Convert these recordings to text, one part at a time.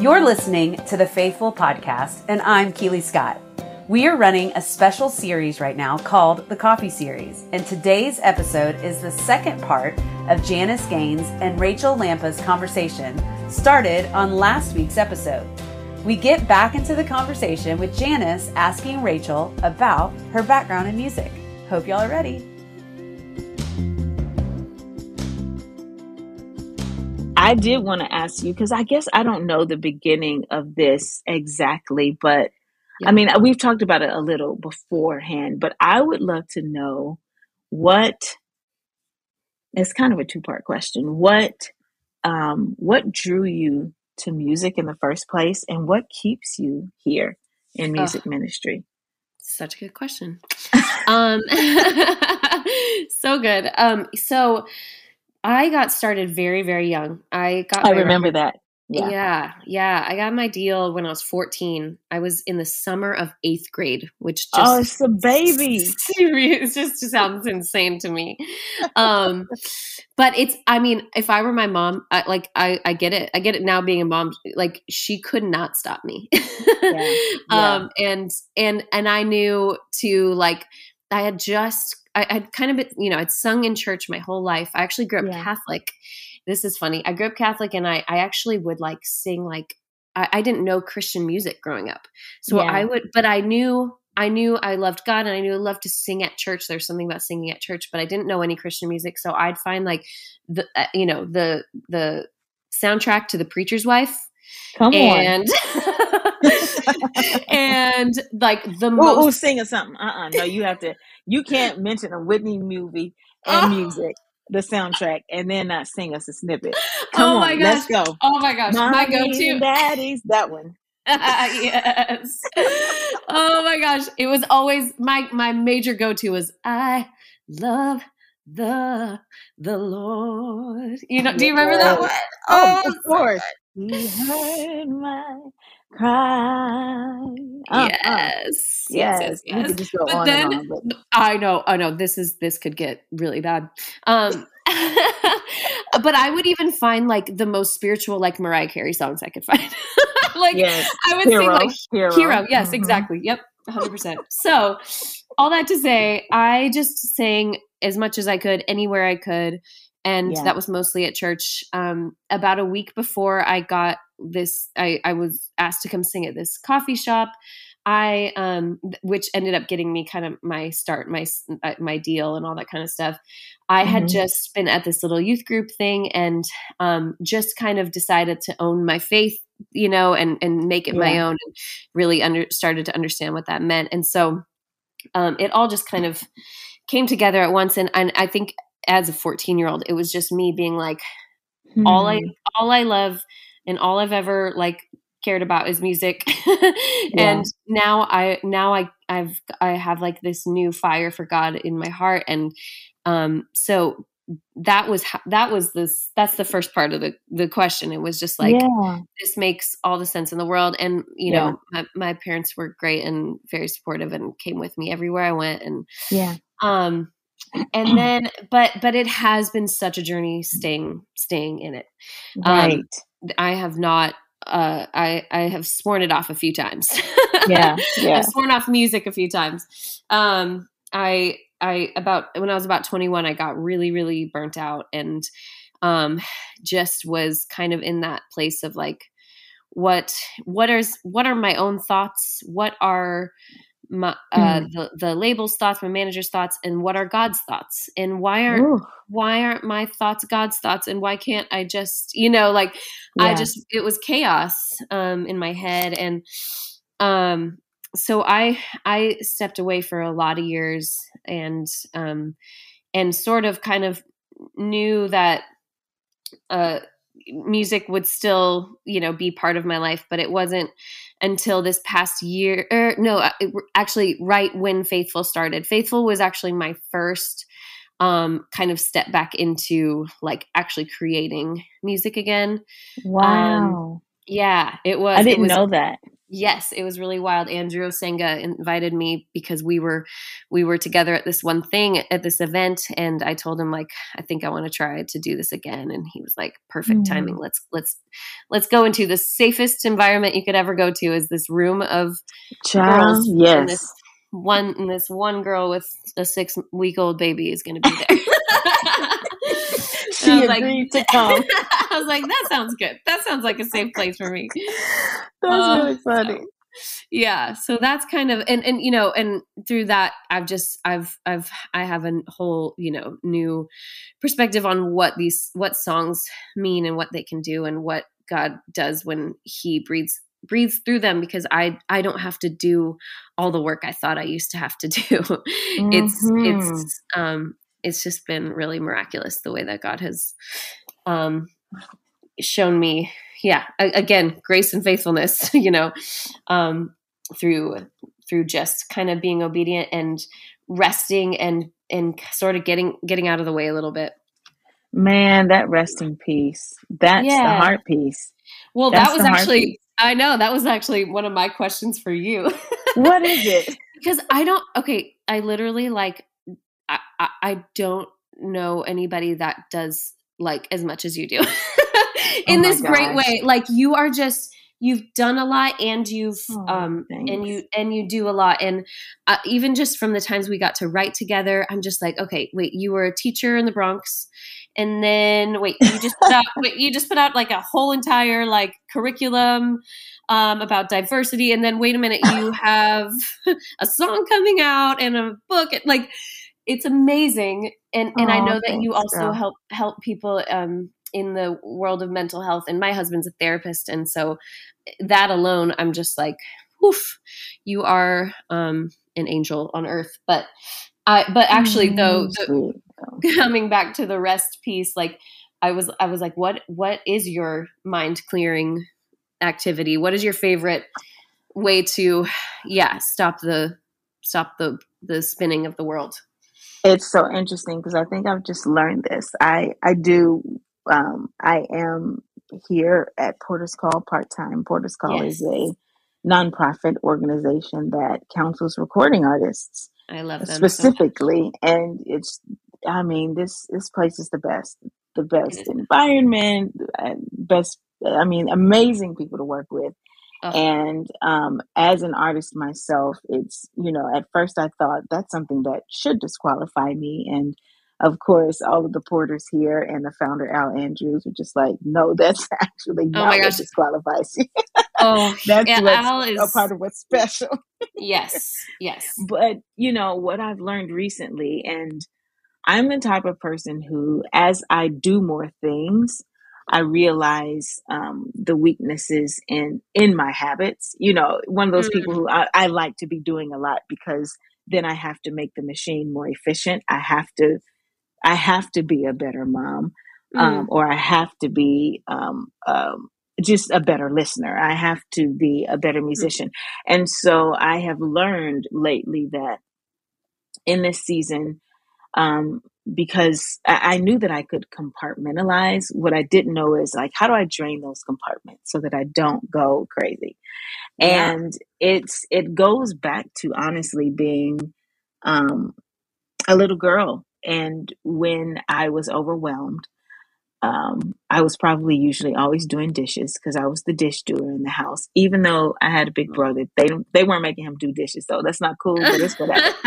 You're listening to the Faithful Podcast, and I'm Keely Scott. We are running a special series right now called the Coffee Series, and today's episode is the second part of Janice Gaines and Rachael Lampa's conversation started on last week's episode. We get back into the conversation with Janice asking Rachael about her background in music. Hope y'all are ready. I did want to ask you because I guess I don't know the beginning of this exactly, but yeah. I mean, we've talked about it a little beforehand, but I would love to know what it's kind of a two part question. What um, what drew you to music in the first place, and what keeps you here in music oh, ministry? Such a good question. um, so good. Um, so I got started very, very young. I got. I remember that. Yeah. yeah. yeah, I got my deal when I was 14. I was in the summer of eighth grade, which just oh, it's a baby. It just sounds insane to me. Um, but it's, I mean, if I were my mom, I, like I, I get it. I get it now being a mom. Like she could not stop me. yeah. Yeah. Um, and and and I knew to like I had just I, I'd kind of been, you know, I'd sung in church my whole life. I actually grew up yeah. Catholic. This is funny. I grew up Catholic and I, I actually would like sing like, I, I didn't know Christian music growing up. So yeah. I would, but I knew, I knew I loved God and I knew I loved to sing at church. There's something about singing at church, but I didn't know any Christian music. So I'd find like the, uh, you know, the, the soundtrack to the preacher's wife. Come and, on. and like the most. Ooh, sing or something. Uh uh No, you have to you can't mention a Whitney movie and oh. music, the soundtrack, and then not sing us a snippet. Come oh my on, gosh. let's go. Oh my gosh, Mommy my go-to, daddies, that one. yes. oh my gosh, it was always my my major go-to was I love the the Lord. You know, do you remember that one? Oh, oh of course. He heard my cry. Uh, yes. Uh, yes. Yes. yes. but then on, but... I know, I know this is this could get really bad. Um but I would even find like the most spiritual like Mariah Carey songs I could find. like yes. I would hero, sing like hero. hero. Yes, mm-hmm. exactly. Yep. 100%. so, all that to say, I just sang as much as I could anywhere I could and yeah. that was mostly at church. Um, about a week before I got this, I, I was asked to come sing at this coffee shop. I, um, which ended up getting me kind of my start, my uh, my deal, and all that kind of stuff. I mm-hmm. had just been at this little youth group thing, and um, just kind of decided to own my faith, you know, and and make it yeah. my own, and really under started to understand what that meant. And so, um, it all just kind of came together at once. And, and I think as a 14 year old it was just me being like hmm. all i hmm. all i love and all i've ever like cared about is music. Yeah. and now i now i i've i have like this new fire for god in my heart. And um so that was that was this that's the first part of the the question. It was just like yeah. this makes all the sense in the world. And you yeah. know my, my parents were great and very supportive and came with me everywhere i went. And yeah. um and then but but it has been such a journey staying staying in it. Right. um, i have not uh i i have sworn it off a few times. Yeah yeah. I've sworn off music a few times. Um i i about when i was about 21 i got really really burnt out and um just was kind of in that place of like what what are what are my own thoughts? What are my, uh, mm. the the label's thoughts, my manager's thoughts, and what are God's thoughts, and why aren't Ooh. why aren't my thoughts God's thoughts, and why can't I just you know like yeah. I just it was chaos um, in my head, and um, so I I stepped away for a lot of years, and um, and sort of kind of knew that uh, music would still you know be part of my life, but it wasn't until this past year or er, no uh, actually right when faithful started. Faithful was actually my first um kind of step back into like actually creating music again. Wow. um, yeah it was i didn't was, know that Yes, it was really wild. Andrew Osenga invited me because we were we were together at this one thing at this event and I told him like I think I want to try to do this again and he was like perfect mm. timing. Let's let's let's go into the safest environment you could ever go to is this room of Child, girls. Yes. this one and this one girl with a 6 week old baby is going to be there. she agreed like, to come. I was like, that sounds good. That sounds like a safe place for me. That's um, really funny. yeah so that's kind of and and you know and through that i've just i've i've i have a whole you know new perspective on what these what songs mean and what they can do and what god does when he breathes breathes through them because i i don't have to do all the work i thought i used to have to do mm-hmm. it's it's um it's just been really miraculous the way that god has um shown me yeah again grace and faithfulness you know um through through just kind of being obedient and resting and and sort of getting getting out of the way a little bit. Man that resting piece that's yeah. the heart piece well that's that was actually i know that was actually one of my questions for you. What is it? Because i don't okay i literally like I, I, I don't know anybody that does like as much as you do in oh this gosh. great way. Like you are just you've done a lot and you've oh, um thanks. and you and you do a lot and uh, even just from the times we got to write together i'm just like okay wait you were a teacher in the bronx and then wait you just put out wait you just put out like a whole entire like curriculum um, about diversity and then wait a minute you have a song coming out and a book like it's amazing and and oh, i know that you also girl. help help people um in the world of mental health and my husband's a therapist and so that alone i'm just like oof you are um an angel on earth. But i but actually though the, coming back to the rest piece like i was i was like what what is your mind clearing activity? What is your favorite way to yeah stop the stop the the spinning of the world it's so interesting because I think I've just learned this. I I do um, I am here at Porter's Call part time. Porter's Call yes. is a nonprofit organization that counsels recording artists. I love them specifically, so and it's. I mean, this this place is the best, the best environment, and best. I mean, amazing people to work with. Oh. And um, as an artist myself, it's you know, at first I thought that's something that should disqualify me, and of course, all of the porters here and the founder Al Andrews were just like, "No, that's actually oh not oh what disqualifies you. oh, that's yeah, Al is a part of what's special." yes, yes. But you know what I've learned recently, and I'm the type of person who, as I do more things, I realize um, the weaknesses in in my habits. You know, one of those mm. people who I, I like to be doing a lot because then I have to make the machine more efficient. I have to I have to be a better mom, um, mm. or I have to be um, um, just a better listener. I have to be a better mm. musician. Mm. And so I have learned lately that in this season, um, because I, I, knew that I could compartmentalize. What I didn't know is like, how do I drain those compartments so that I don't go crazy? Yeah. And it's it goes back to honestly being um, a little girl and when I was overwhelmed, um, I was probably usually always doing dishes because I was the dish doer in the house. Even though I had a big brother, they they weren't making him do dishes, so that's not cool. But it's whatever.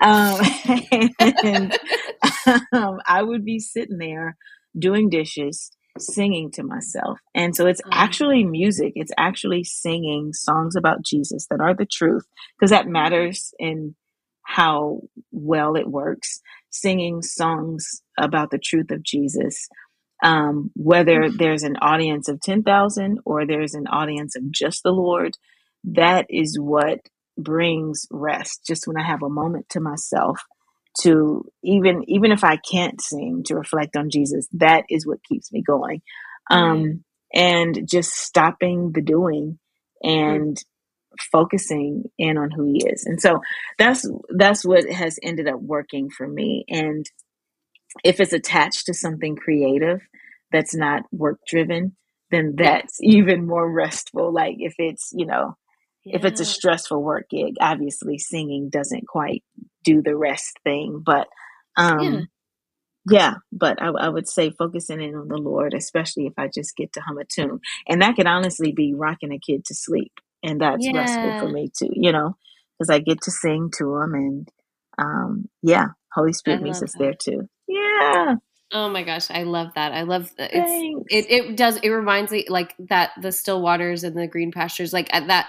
um, and um, I would be sitting there doing dishes, singing to myself, and so it's mm. actually music. It's actually singing songs about Jesus that are the truth because that matters in how well it works singing songs about the truth of Jesus. Um, whether mm-hmm. there's an audience of 10,000 or there's an audience of just the Lord, that is what brings rest. Just when I have a moment to myself to even even if I can't sing to reflect on Jesus, that is what keeps me going. Um, and just stopping the doing and focusing in on who he is. And so that's that's what has ended up working for me. And if it's attached to something creative that's not work driven, then that's even more restful. Like if it's, you know, Yeah. If it's a stressful work gig, obviously singing doesn't quite do the rest thing. But um, yeah. yeah but I, I, would say focusing in on the Lord, especially if I just get to hum a tune, and that could honestly be rocking a kid to sleep, and that's yeah. restful for me too. You know, because I get to sing to him, and um, yeah, Holy Spirit meets us there too. Yeah. Oh my gosh, I love that. I love that. It's, it it does it reminds me like that the still waters and the green pastures like that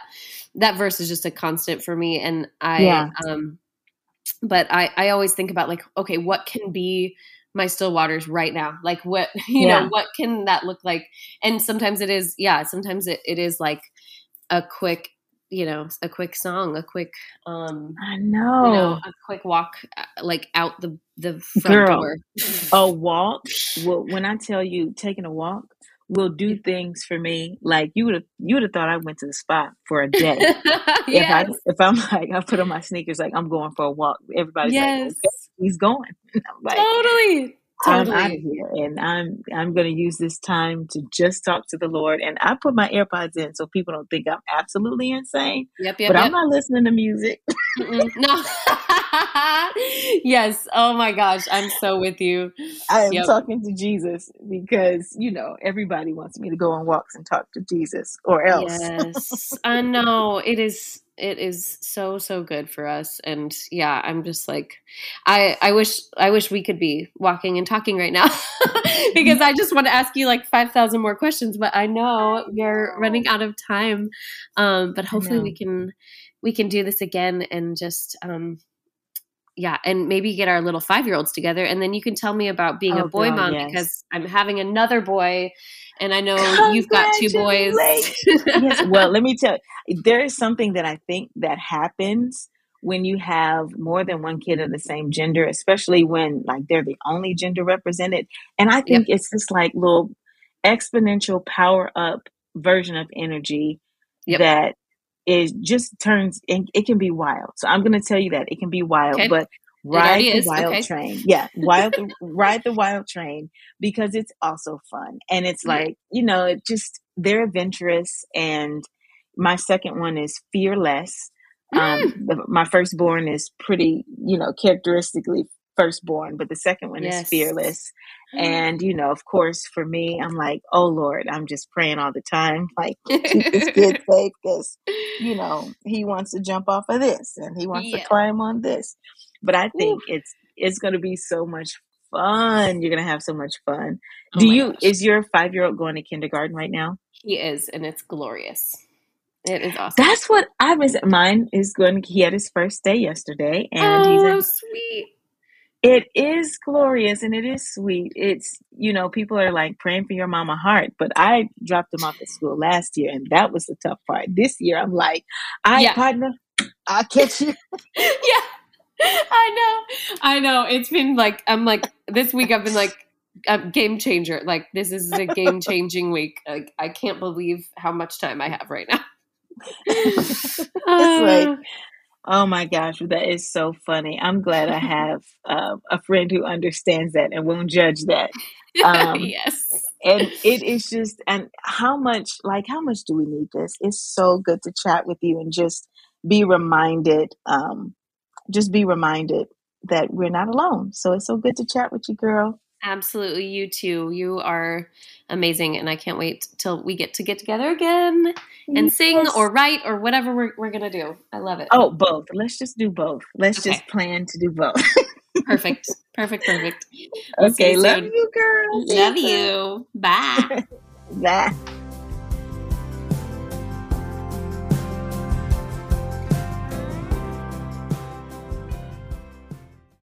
that verse is just a constant for me and I yeah. um but I I always think about like okay, what can be my still waters right now? Like what you yeah. know, what can that look like? And sometimes it is yeah, sometimes it, it is like a quick you know a quick song a quick um i know, you know a quick walk uh, like out the the front Girl, door. a walk well when i tell you taking a walk will do things for me like you would have you would have thought i went to the spa for a day. Yes. if i if i'm like i put on my sneakers like i'm going for a walk everybody's yes. like okay, he's going. Like, totally Totally. I'm out of here and I'm I'm gonna use this time to just talk to the Lord. And I put my AirPods in so people don't think I'm absolutely insane. Yep, yep. But yep. I'm not listening to music. no. yes. Oh my gosh. I'm so with you. I am yep. talking to Jesus because, you know, everybody wants me to go on walks and talk to Jesus or else. Yes. I know. It is it is so so good for us and yeah i'm just like i i wish i wish we could be walking and talking right now because i just want to ask you like 5000 more questions but i know we're running out of time um but hopefully we can we can do this again and just um yeah, and maybe get our little five year olds together, and then you can tell me about being oh, a boy God, mom yes. because I'm having another boy, and I know you've got two boys. yes, well, let me tell you, there is something that I think that happens when you have more than one kid of the same gender, especially when like they're the only gender represented, and I think yep. it's this like little exponential power up version of energy yep. that it just turns and it can be wild. So I'm going to tell you that it can be wild, okay. but ride the is. wild okay. train. Yeah, wild ride the wild train because it's also fun and it's like you know it just they're adventurous and my second one is fearless. Um, mm. the, my firstborn is pretty you know characteristically firstborn, but the second one yes. is fearless. Mm. And, you know, of course, for me, I'm like, oh Lord, I'm just praying all the time, like, keep this kid safe because, you know, he wants to jump off of this and he wants yeah. to climb on this. But I think Ooh. it's it's going to be so much fun. You're going to have so much fun. Oh Do you, gosh. is your five year old going to kindergarten right now? He is, and it's glorious. It is awesome. That's what I was. Mine is going. He had his first day yesterday, and oh, he's in, sweet. It is glorious and it is sweet. It's, you know, people are like praying for your mama heart, but I dropped him off at school last year and that was the tough part. This year I'm like, I yeah. partner, I'll catch you. yeah. I know. I know. It's been like, I'm like, this week I've been like, a game changer. Like, this is a game changing week. Like, I can't believe how much time I have right now. it's like Oh my gosh, that is so funny. I'm glad I have uh, a friend who understands that and won't judge that. Um, yes. And it is just, and how much, like, how much do we need this? It's so good to chat with you and just be reminded, um, just be reminded that we're not alone. So it's so good to chat with you, girl. Absolutely. You too. You are amazing. And I can't wait till we get to get together again and yes. sing or write or whatever we're, we're going to do. I love it. Oh, both. Let's just do both. Let's okay. just plan to do both. perfect. Perfect. Perfect. We'll okay. Love you, girl. Love you. Bye. Bye.